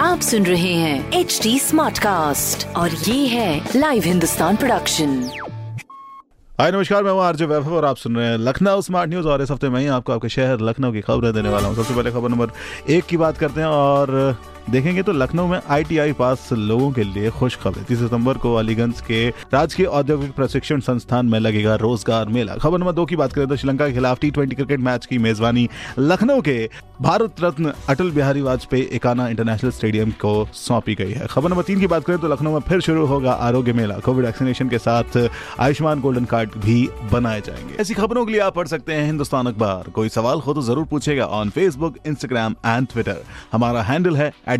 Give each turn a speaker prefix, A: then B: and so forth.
A: आप सुन रहे हैं एच डी स्मार्ट कास्ट और ये है लाइव हिंदुस्तान प्रोडक्शन
B: हाय, नमस्कार, मैं हूँ आरजे वैभव और आप सुन रहे हैं लखनऊ स्मार्ट न्यूज़ और इस हफ़्ते मैं ही आपको आपके शहर लखनऊ की खबरें देने वाला हूँ। सबसे पहले खबर नंबर एक की बात करते हैं और देखेंगे तो लखनऊ में आईटीआई पास लोगों के लिए खुश खबर तीस सितंबर को अलीगंज के राजकीय औद्योगिक प्रशिक्षण संस्थान में लगेगा रोज़गार मेला। खबर नंबर दो की बात करें तो श्रीलंका के खिलाफ टी क्रिकेट मैच की मेजबानी। लखनऊ के भारत रत्न अटल बिहारी वाजपेयी एकाना इंटरनेशनल स्टेडियम को सौंपी गई है। खबर नंबर तीन की बात करें तो लखनऊ में फिर शुरू होगा आरोग्य मेला। कोविड वैक्सीनेशन के साथ आयुष्मान गोल्डन कार्ड भी बनाए जाएँगे। ऐसी खबरों के लिए आप पढ़ सकते हैं हिंदुस्तान अखबार। कोई सवाल हो तो ज़रूर पूछेगा on Facebook Instagram and Twitter हमारा हैंडल है at